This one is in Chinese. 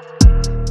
吗？